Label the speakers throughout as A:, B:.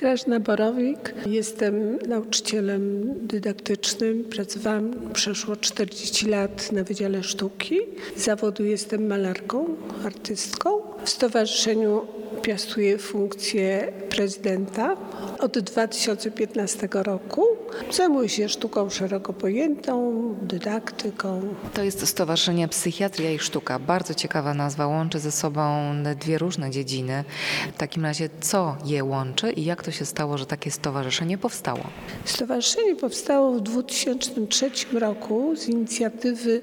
A: Grażna Borowik. Jestem nauczycielem dydaktycznym. Pracowałam przeszło 40 lat na Wydziale Sztuki. Z zawodu jestem malarką, artystką. W stowarzyszeniu piastuję funkcję prezydenta od 2015 roku. Zajmuję się sztuką szeroko pojętą, dydaktyką.
B: To jest Stowarzyszenie Psychiatria i Sztuka. Bardzo ciekawa nazwa, łączy ze sobą dwie różne dziedziny. W takim razie, co je łączy i jak to się stało, że takie stowarzyszenie powstało?
A: Stowarzyszenie powstało w 2003 roku z inicjatywy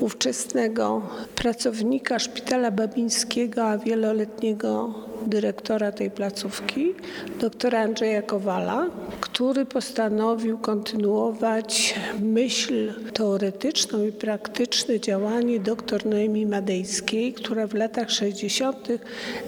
A: ówczesnego pracownika Szpitala Babińskiego, wieloletniego dyrektora tej placówki, doktora Andrzeja Kowala, który postanowił kontynuować myśl teoretyczną i praktyczne działanie dr Noemi Madejskiej, która w latach 60.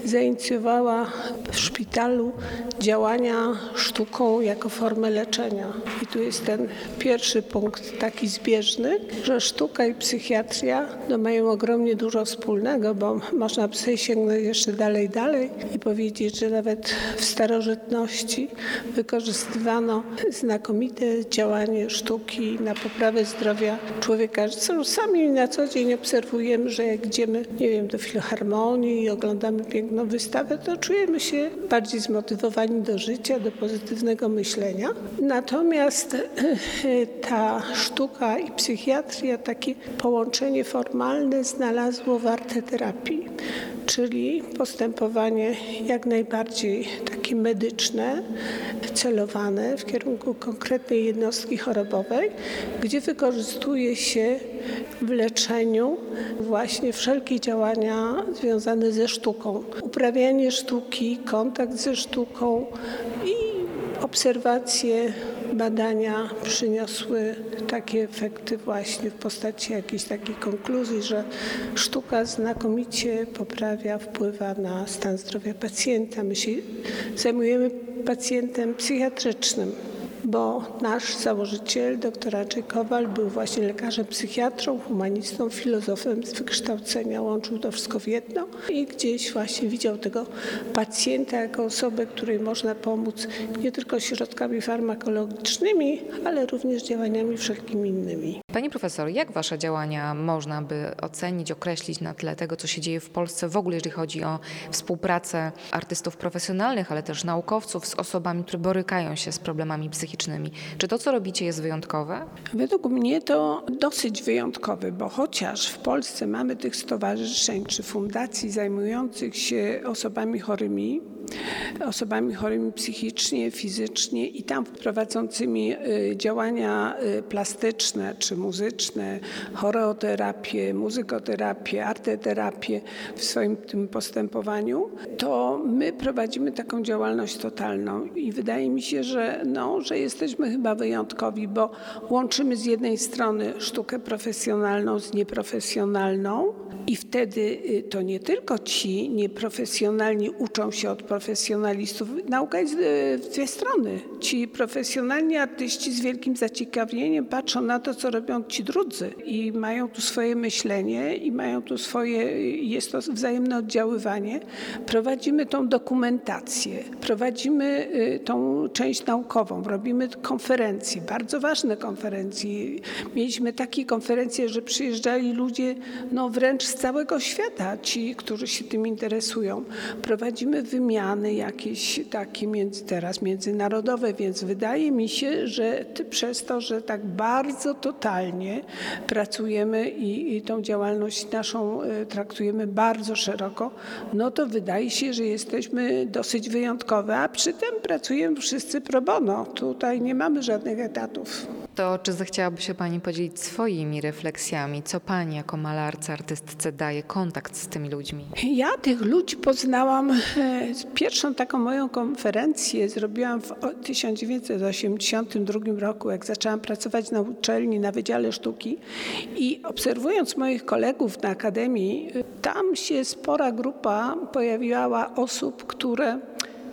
A: zainicjowała w szpitalu działania sztuką jako formę leczenia. I tu jest ten pierwszy punkt taki zbieżny, że sztuka i psychiatria no, mają ogromnie dużo wspólnego, bo można sobie sięgnąć jeszcze dalej, dalej i powiedzieć, że nawet w starożytności wykorzystywano znakomite działanie sztuki na poprawę zdrowia człowieka. Zresztą sami na co dzień obserwujemy, że jak idziemy, nie wiem, do filharmonii i oglądamy piękną wystawę, to czujemy się bardziej zmotywowani do życia, do pozytywnego myślenia. Natomiast ta sztuka i psychiatria, takie połączenie formalne znalazło warte terapii, czyli postępowanie jak najbardziej takie medyczne, celowane w kierunku konkretnej jednostki chorobowej, gdzie wykorzystuje się w leczeniu właśnie wszelkie działania związane ze sztuką. Uprawianie sztuki, kontakt ze sztuką i obserwacje, badania przyniosły takie efekty właśnie w postaci jakiejś takiej konkluzji, że sztuka znakomicie poprawia, wpływa na stan zdrowia pacjenta. My się zajmujemy pacjentem psychiatrycznym bo nasz założyciel, dr Andrzej Kowal, był właśnie lekarzem psychiatrą, humanistą, filozofem z wykształcenia, łączył to wszystko w jedno i gdzieś właśnie widział tego pacjenta jako osobę, której można pomóc nie tylko środkami farmakologicznymi, ale również działaniami wszelkimi innymi.
B: Pani profesor, jak wasze działania można by ocenić, określić na tle tego, co się dzieje w Polsce w ogóle, jeżeli chodzi o współpracę artystów profesjonalnych, ale też naukowców z osobami, które borykają się z problemami psychicznymi? Czy to, co robicie, jest wyjątkowe?
A: Według mnie to dosyć wyjątkowe, bo chociaż w Polsce mamy tych stowarzyszeń czy fundacji zajmujących się osobami chorymi, osobami chorymi psychicznie, fizycznie i tam prowadzącymi działania plastyczne czy muzyczne, choreoterapię, muzykoterapię, arteterapię w swoim tym postępowaniu, to my prowadzimy taką działalność totalną. I wydaje mi się, że, no, że jesteśmy chyba wyjątkowi, bo łączymy z jednej strony sztukę profesjonalną z nieprofesjonalną i wtedy to nie tylko ci nieprofesjonalni uczą się od profesjonalistów. Nauka jest w dwie strony. Ci profesjonalni artyści z wielkim zaciekawieniem patrzą na to, co robią ci drudzy i mają tu swoje myślenie i mają tu swoje, jest to wzajemne oddziaływanie. Prowadzimy tą dokumentację, prowadzimy tą część naukową, robimy konferencje, bardzo ważne konferencje. Mieliśmy takie konferencje, że przyjeżdżali ludzie no wręcz z całego świata, ci, którzy się tym interesują. Prowadzimy wymiany jakieś takie między, teraz międzynarodowe, więc wydaje mi się, że przez to, że tak bardzo totalnie pracujemy i, i tą działalność naszą traktujemy bardzo szeroko, no to wydaje się, że jesteśmy dosyć wyjątkowe, a przy tym pracujemy wszyscy pro bono. Tutaj nie mamy żadnych etatów.
B: To czy zechciałaby się Pani podzielić swoimi refleksjami? Co Pani jako malarce, artystce daje kontakt z tymi ludźmi?
A: Ja tych ludzi poznałam, pierwszą taką moją konferencję zrobiłam w 1982 roku, jak zaczęłam pracować na uczelni, na Wydziale Sztuki i obserwując moich kolegów na Akademii, tam się spora grupa pojawiała osób, które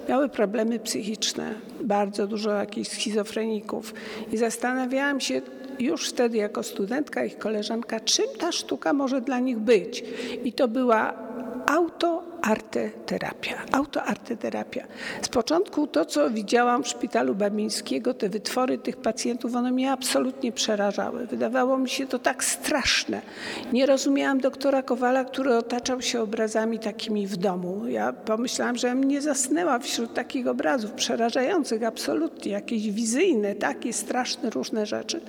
A: miały problemy psychiczne, bardzo dużo jakichś schizofreników i zastanawiałam się już wtedy jako studentka, ich koleżanka, czym ta sztuka może dla nich być. I to była auto autoarteterapia. Autoarteterapia. Z początku to, co widziałam w szpitalu Babińskiego, te wytwory tych pacjentów, one mnie absolutnie przerażały. Wydawało mi się to tak straszne. Nie rozumiałam doktora Kowala, który otaczał się obrazami takimi w domu. Ja pomyślałam, że mnie zasnęła wśród takich obrazów przerażających absolutnie, jakieś wizyjne, takie straszne różne rzeczy.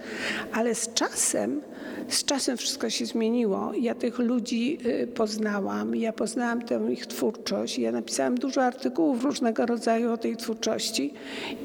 A: Ale z czasem, z czasem wszystko się zmieniło. Ja tych ludzi y, poznałam, ja poznałam tę ich twórczość. Ja napisałam dużo artykułów różnego rodzaju o tej twórczości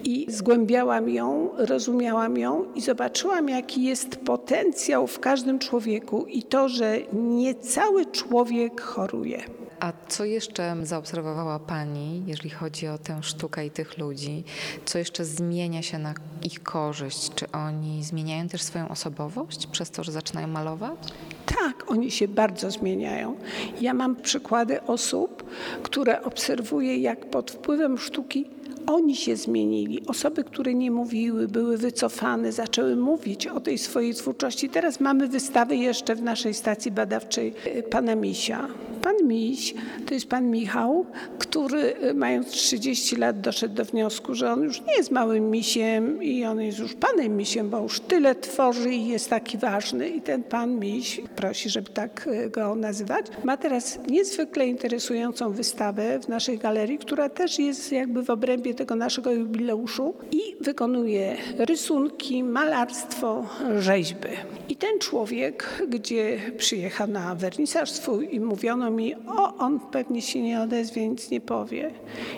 A: i zgłębiałam ją, rozumiałam ją i zobaczyłam, jaki jest potencjał w każdym człowieku i to, że nie cały człowiek choruje.
B: A co jeszcze zaobserwowała Pani, jeżeli chodzi o tę sztukę i tych ludzi? Co jeszcze zmienia się na ich korzyść? Czy oni zmieniają też swoją osobowość przez to, że zaczynają malować?
A: Tak, oni się bardzo zmieniają. Ja mam przykłady osób, które obserwuję, jak pod wpływem sztuki oni się zmienili. Osoby, które nie mówiły, były wycofane, zaczęły mówić o tej swojej twórczości. Teraz mamy wystawy jeszcze w naszej stacji badawczej y, pana Misia. Pan Miś to jest pan Michał, który y, mając 30 lat doszedł do wniosku, że on już nie jest małym misiem i on jest już panem misiem, bo już tyle tworzy i jest taki ważny. I ten pan Miś, prosi, żeby tak y, go nazywać, ma teraz niezwykle interesującą wystawę w naszej galerii, która też jest jakby w obrębie tego naszego jubileuszu i wykonuje rysunki, malarstwo, rzeźby. I ten człowiek, gdzie przyjechał na wernisaż swój i mówiono mi, o on pewnie się nie odezwie, nic nie powie.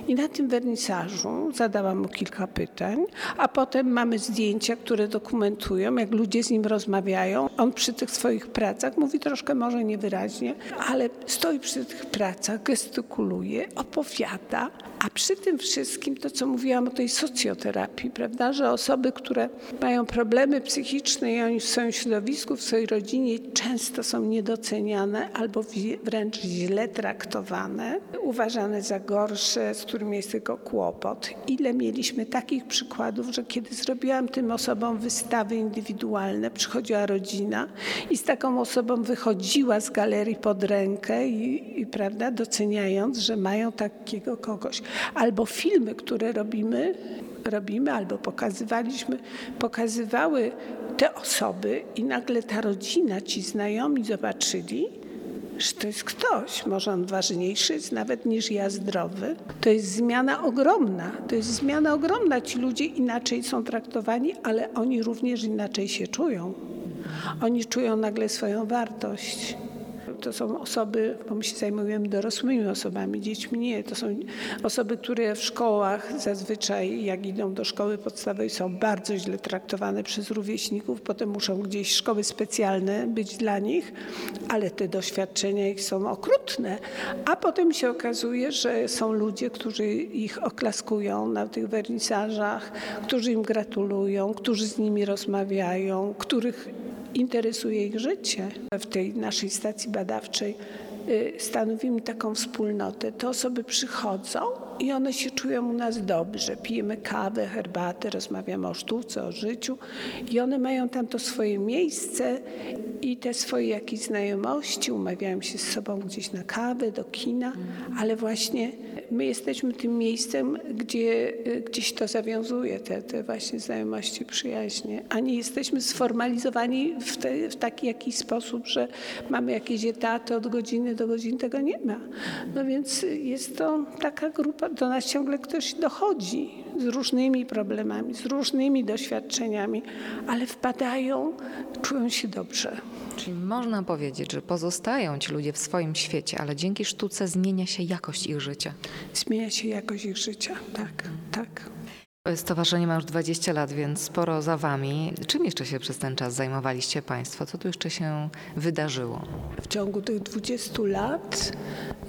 A: I na tym wernisażu zadałam mu kilka pytań, a potem mamy zdjęcia, które dokumentują, jak ludzie z nim rozmawiają. On przy tych swoich pracach mówi troszkę może niewyraźnie, ale stoi przy tych pracach, gestykuluje, opowiada, a przy tym wszystkim to, co mówiłam o tej socjoterapii, prawda, że osoby, które mają problemy psychiczne i oni w swoim środowisku, w swojej rodzinie często są niedoceniane albo wręcz źle traktowane, uważane za gorsze, z którymi jest tylko kłopot. Ile mieliśmy takich przykładów, że kiedy zrobiłam tym osobom wystawy indywidualne, przychodziła rodzina i z taką osobą wychodziła z galerii pod rękę i, i prawda, doceniając, że mają takiego kogoś. Albo filmy, które robimy, robimy albo pokazywaliśmy, pokazywały te osoby i nagle ta rodzina, ci znajomi zobaczyli, że to jest ktoś, może on ważniejszy jest nawet niż ja zdrowy. To jest zmiana ogromna, to jest zmiana ogromna. Ci ludzie inaczej są traktowani, ale oni również inaczej się czują. Oni czują nagle swoją wartość to są osoby, bo my się zajmujemy dorosłymi osobami, dziećmi nie. To są osoby, które w szkołach zazwyczaj, jak idą do szkoły podstawowej, są bardzo źle traktowane przez rówieśników. Potem muszą gdzieś szkoły specjalne być dla nich, ale te doświadczenia ich są okrutne. A potem się okazuje, że są ludzie, którzy ich oklaskują na tych wernisażach, którzy im gratulują, którzy z nimi rozmawiają, których interesuje ich życie. W tej naszej stacji badawczej y, stanowimy taką wspólnotę. Te osoby przychodzą i one się czują u nas dobrze. Pijemy kawę, herbatę, rozmawiamy o sztuce, o życiu i one mają tam to swoje miejsce i te swoje jakieś znajomości, umawiają się z sobą gdzieś na kawę, do kina, ale właśnie my jesteśmy tym miejscem, gdzie gdzieś to zawiązuje, te, te właśnie znajomości, przyjaźnie, a nie jesteśmy sformalizowani w, te, w taki jakiś sposób, że mamy jakieś etaty od godziny do godziny, tego nie ma. No więc jest to taka grupa, do nas ciągle ktoś dochodzi z różnymi problemami, z różnymi doświadczeniami, ale wpadają, czują się dobrze.
B: Czyli można powiedzieć, że pozostają ci ludzie w swoim świecie, ale dzięki sztuce zmienia się jakość ich życia.
A: Zmienia się jakość ich życia, tak, tak.
B: Stowarzyszenie ma już 20 lat, więc sporo za wami. Czym jeszcze się przez ten czas zajmowaliście Państwo? Co tu jeszcze się wydarzyło?
A: W ciągu tych 20 lat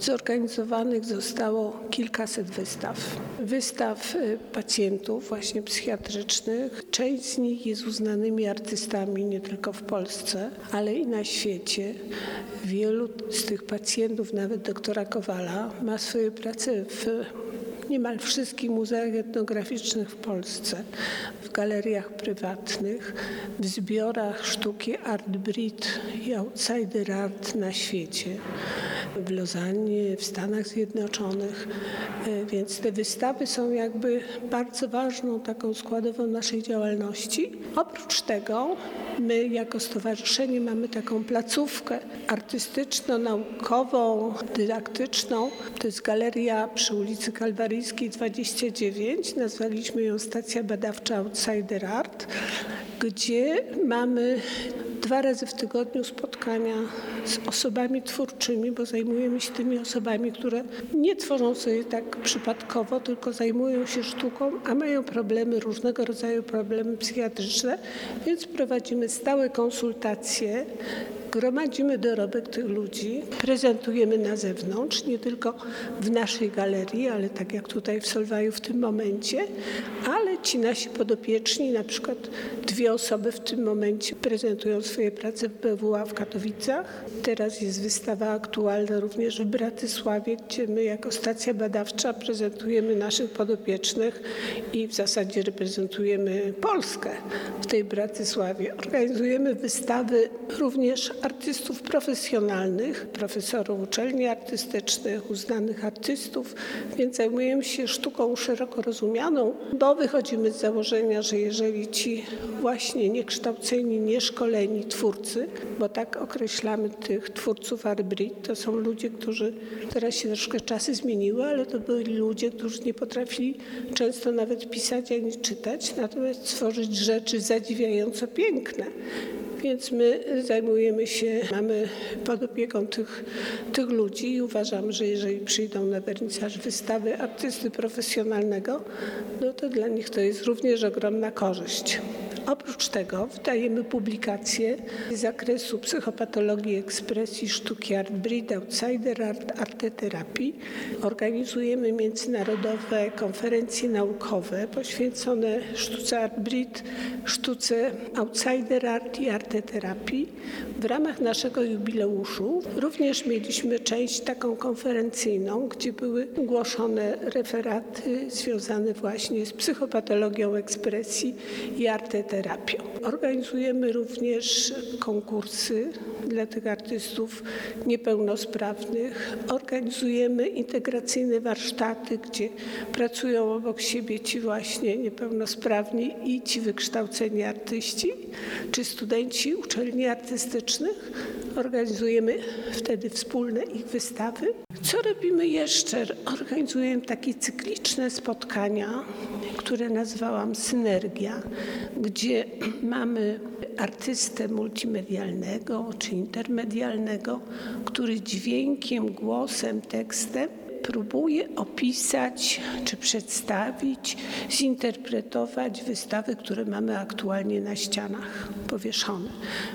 A: zorganizowanych zostało kilkaset wystaw. Wystaw y, pacjentów właśnie psychiatrycznych. Część z nich jest uznanymi artystami nie tylko w Polsce, ale i na świecie. Wielu z tych pacjentów, nawet doktora Kowala, ma swoje prace w niemal wszystkich muzeach etnograficznych w Polsce, w galeriach prywatnych, w zbiorach sztuki Art Brit i Outsider Art na świecie. W Lozannie, w Stanach Zjednoczonych. E, Więc te wystawy są jakby bardzo ważną taką składową naszej działalności. Oprócz tego my jako stowarzyszenie mamy taką placówkę artystyczno-naukową, dydaktyczną. To jest galeria przy ulicy Kalwaryjskiej 29. Nazwaliśmy ją Stacja Badawcza Outsider Art, gdzie mamy dwa razy w tygodniu spotkania z osobami twórczymi, bo zajmujemy się tymi osobami, które nie tworzą sobie tak przypadkowo, tylko zajmują się sztuką, a mają problemy, różnego rodzaju problemy psychiatryczne, więc prowadzimy stałe konsultacje, gromadzimy dorobek tych ludzi, prezentujemy na zewnątrz, nie tylko w naszej galerii, ale tak jak tutaj w Solwaju w tym momencie, ale ci nasi podopieczni, na przykład dwie osoby w tym momencie prezentują swoje prace w BWA w Katowicach. Teraz jest wystawa aktualna również w Bratysławie, gdzie my jako stacja badawcza prezentujemy naszych podopiecznych i w zasadzie reprezentujemy Polskę w tej Bratysławie. Organizujemy wystawy również artystów profesjonalnych, profesorów uczelni artystycznych, uznanych artystów, więc zajmujemy się sztuką szeroko rozumianą, bo wychodzimy z założenia, że jeżeli ci właśnie niekształceni, nieszkoleni twórcy, bo tak określamy tych twórców Arbrit, to są ludzie, którzy, teraz się troszkę czasy zmieniły, ale to byli ludzie, którzy nie potrafili często nawet pisać ani czytać, natomiast stworzyć rzeczy zadziwiająco piękne. Więc my zajmujemy się, mamy pod opieką tych, tych ludzi i uważamy, że jeżeli przyjdą na wernisaż wystawy artysty profesjonalnego, no to dla nich to jest również ogromna korzyść. Oprócz tego wydajemy publikacje z zakresu psychopatologii ekspresji, sztuki art breed, outsider art, arteterapii. Organizujemy międzynarodowe konferencje naukowe poświęcone sztuce art breed, sztuce outsider art i arteterapii. W ramach naszego jubileuszu również mieliśmy część taką konferencyjną, gdzie były głoszone referaty związane właśnie z psychopatologią ekspresji i arteterapią. Organizujemy również konkursy dla tych artystów niepełnosprawnych. Organizujemy integracyjne warsztaty, gdzie pracują obok siebie ci właśnie niepełnosprawni i ci wykształceni artyści czy studenci uczelni artystycznych. Organizujemy wtedy wspólne ich wystawy. Co robimy jeszcze? Organizujemy takie cykliczne spotkania, które nazwałam Synergia, gdzie mamy artystę multimedialnego czy intermedialnego, który dźwiękiem, głosem, tekstem próbuje opisać czy przedstawić, zinterpretować wystawy, które mamy aktualnie na ścianach powieszone.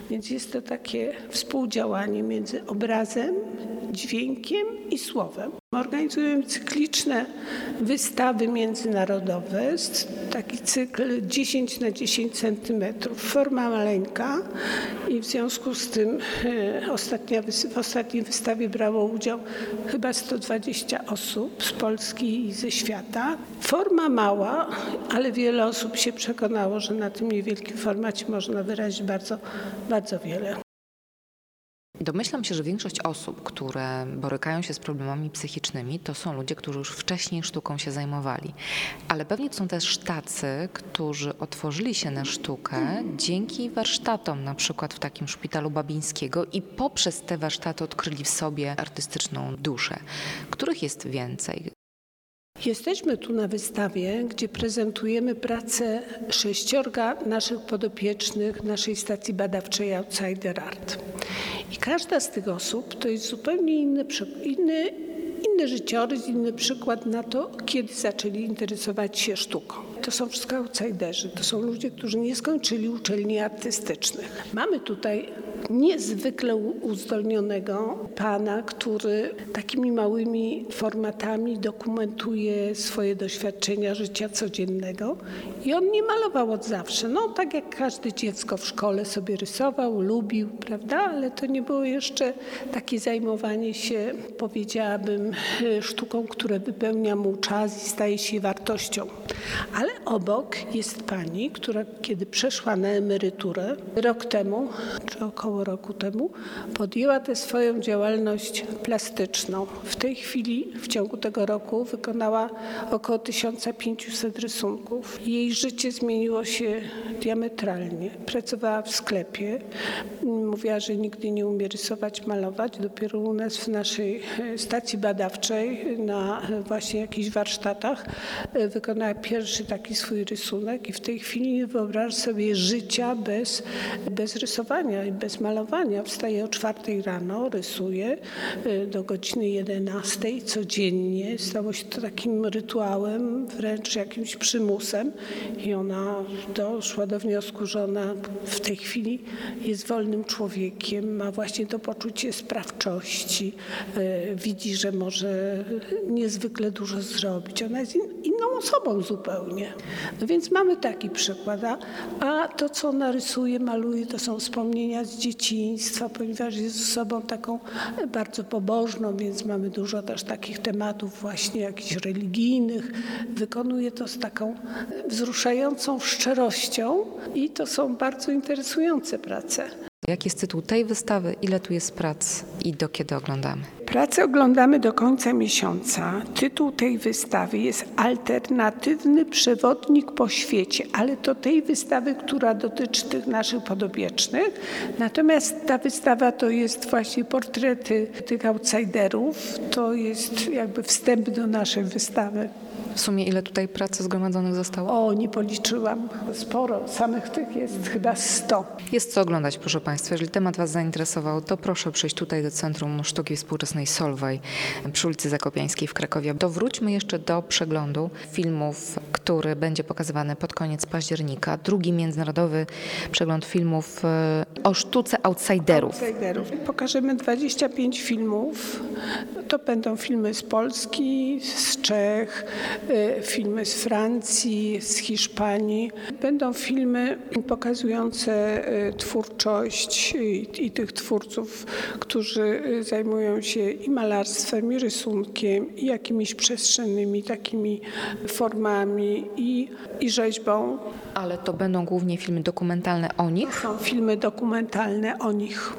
A: Więc jest to takie współdziałanie między obrazem, dźwiękiem i słowem. Organizujemy cykliczne wystawy międzynarodowe, taki cykl 10 na 10 centymetrów, forma maleńka i w związku z tym e, ostatnia, w ostatniej wystawie brało udział chyba 120 osób z Polski i ze świata. Forma mała, ale wiele osób się przekonało, że na tym niewielkim formacie można wyrazić bardzo, bardzo wiele.
B: Domyślam się, że większość osób, które borykają się z problemami psychicznymi, to są ludzie, którzy już wcześniej sztuką się zajmowali. Ale pewnie są też tacy, którzy otworzyli się na sztukę dzięki warsztatom, na przykład w takim szpitalu Babińskiego i poprzez te warsztaty odkryli w sobie artystyczną duszę. Których jest więcej?
A: Jesteśmy tu na wystawie, gdzie prezentujemy pracę sześciorga naszych podopiecznych naszej stacji badawczej Outsider Art. I każda z tych osób to jest zupełnie inny, inny, inny życiorys, inny przykład na to, kiedy zaczęli interesować się sztuką. To są wszystko outsiderzy, to są ludzie, którzy nie skończyli uczelni artystycznych. Mamy tutaj niezwykle uzdolnionego pana, który takimi małymi formatami dokumentuje swoje doświadczenia życia codziennego. I on nie malował od zawsze. No tak jak każde dziecko w szkole sobie rysował, lubił, prawda? Ale to nie było jeszcze takie zajmowanie się, powiedziałabym, e, sztuką, która wypełnia mu czas i staje się wartością. Ale obok jest pani, która kiedy przeszła na emeryturę rok temu, czy około około roku temu, podjęła tę swoją działalność plastyczną. W tej chwili, w ciągu tego roku, wykonała około 1500 rysunków. Jej życie zmieniło się diametralnie. Pracowała w sklepie. Mówiła, że nigdy nie umie rysować, malować. Dopiero u nas w naszej e, stacji badawczej na e, właśnie jakichś warsztatach e, wykonała pierwszy taki swój rysunek i w tej chwili nie wyobraża sobie życia bez, bez rysowania i bez malowania. Wstaje o czwartej rano, rysuje e, do godziny 11 codziennie. Stało się to takim rytuałem, wręcz jakimś przymusem i ona doszła do wniosku, że ona w tej chwili jest wolnym człowiekiem, ma właśnie to poczucie sprawczości, e, widzi, że może niezwykle dużo zrobić. Ona jest in, inną osobą zupełnie. No więc mamy taki przykład, a, to, co ona rysuje, maluje, to są wspomnienia z dzieciństwa, ponieważ jest osobą taką bardzo pobożną, więc mamy dużo też takich tematów właśnie jakichś religijnych. Wykonuje to z taką wzruszającą szczerością i to są bardzo interesujące prace.
B: Jaki jest tytuł tej wystawy, ile tu jest prac i do kiedy oglądamy?
A: Pracę oglądamy do końca miesiąca. Tytuł tej wystawy jest Alternatywny przewodnik po świecie, ale to tej wystawy, która dotyczy tych naszych podobiecznych. Natomiast ta wystawa to jest właśnie portrety tych outsiderów. To jest jakby wstęp do naszej wystawy.
B: W sumie ile tutaj pracy zgromadzonych zostało?
A: O, nie policzyłam. Sporo. Samych tych jest chyba 100.
B: Jest co oglądać, proszę Państwa. Jeżeli temat Was zainteresował, to proszę przyjść tutaj do Centrum Sztuki Współczesnej Solway przy ulicy Zakopiańskiej w Krakowie. Dowróćmy jeszcze do przeglądu filmów, który będzie pokazywany pod koniec października. Drugi międzynarodowy przegląd filmów e, o sztuce outsiderów.
A: Outsiderów. Pokażemy 25 filmów. To będą filmy z Polski, z Czech, filmy z Francji, z Hiszpanii. Będą filmy pokazujące y, twórczość i, i tych twórców, którzy y, zajmują się i malarstwem, i rysunkiem, i jakimiś przestrzennymi takimi formami, i, i rzeźbą.
B: Ale to będą głównie filmy dokumentalne o nich.
A: Są filmy dokumentalne o nich.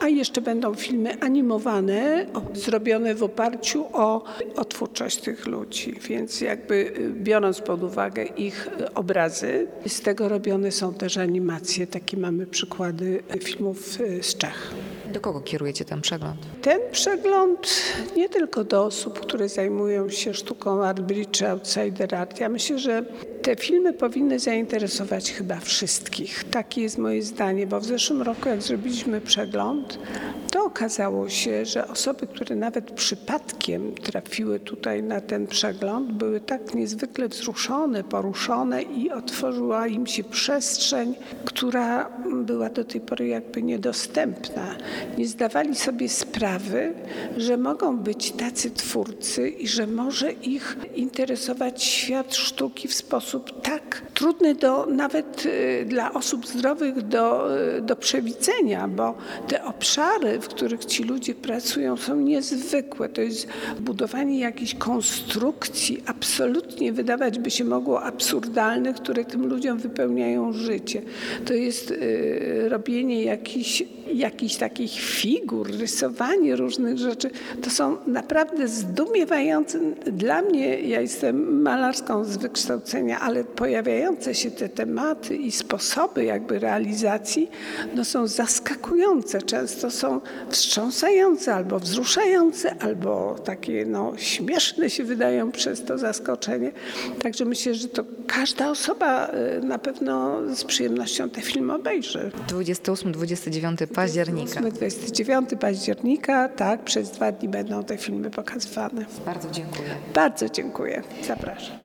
A: A jeszcze będą filmy animowane, zrobione w oparciu o, o twórczość tych ludzi. Więc jakby y, biorąc pod uwagę ich y, obrazy, z tego robione są też animacje. Takie mamy przykłady y, filmów z Czech.
B: Do kogo kierujecie ten przegląd?
A: Ten przegląd nie tylko do osób, które zajmują się sztuką art czy outsider art. Ja myślę, że te filmy powinny zainteresować chyba wszystkich. Takie jest moje zdanie, bo w zeszłym roku, jak zrobiliśmy przegląd, to okazało się, że osoby, które nawet przypadkiem trafiły tutaj na ten przegląd, były tak niezwykle wzruszone, poruszone i otworzyła im się przestrzeń, która była do tej pory jakby niedostępna. Nie zdawali sobie sprawy, że mogą być tacy twórcy i że może ich interesować świat sztuki w sposób tak trudny do, nawet y, dla osób zdrowych do, y, do przewidzenia, bo te obszary, w których ci ludzie pracują są niezwykłe. To jest budowanie jakichś konstrukcji, absolutnie wydawać by się mogło absurdalnych, które tym ludziom wypełniają życie. To jest y, robienie jakichś, jakichś takich figur, rysowanie różnych rzeczy. To są naprawdę zdumiewające. Dla mnie, ja jestem malarską z wykształcenia, ale pojawiające się te tematy i sposoby jakby realizacji no są zaskakujące. Często są wstrząsające albo wzruszające, albo takie no, śmieszne się wydają przez to zaskoczenie. Także myślę, że to każda osoba y, na pewno z przyjemnością te filmy obejrzy.
B: 28-29 października.
A: 29 października, tak, przez dwa dni będą te filmy pokazywane.
B: Bardzo dziękuję.
A: Bardzo dziękuję. Zapraszam.